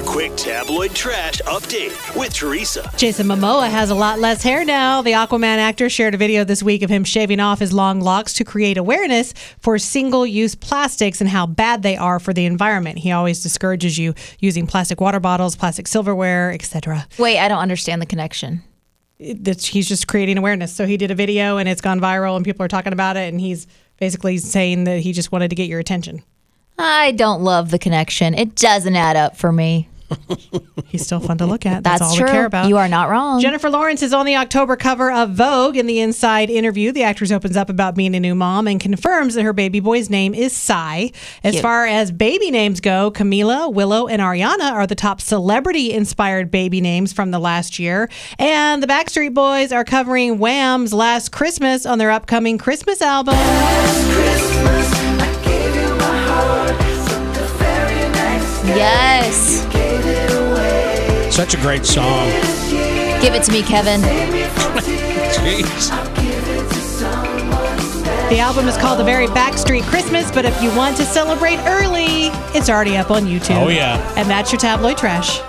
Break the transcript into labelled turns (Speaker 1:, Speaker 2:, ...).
Speaker 1: another quick tabloid trash update with Teresa.
Speaker 2: Jason Momoa has a lot less hair now. The Aquaman actor shared a video this week of him shaving off his long locks to create awareness for single use plastics and how bad they are for the environment. He always discourages you using plastic water bottles, plastic silverware, etc.
Speaker 3: Wait, I don't understand the connection.
Speaker 2: That's he's just creating awareness. So he did a video and it's gone viral and people are talking about it and he's basically saying that he just wanted to get your attention.
Speaker 3: I don't love the connection. It doesn't add up for me.
Speaker 2: He's still fun to look at. That's,
Speaker 3: That's
Speaker 2: all
Speaker 3: true.
Speaker 2: we care about.
Speaker 3: You are not wrong.
Speaker 2: Jennifer Lawrence is on the October cover of Vogue. In the inside interview, the actress opens up about being a new mom and confirms that her baby boy's name is Cy. As
Speaker 3: Cute.
Speaker 2: far as baby names go, Camila, Willow, and Ariana are the top celebrity inspired baby names from the last year. And the Backstreet Boys are covering Wham's Last Christmas on their upcoming Christmas album.
Speaker 3: Yes.
Speaker 4: Such a great song.
Speaker 3: Give it to me, Kevin.
Speaker 4: Jeez.
Speaker 2: The album is called The Very Backstreet Christmas, but if you want to celebrate early, it's already up on YouTube.
Speaker 4: Oh, yeah.
Speaker 2: And that's your tabloid trash.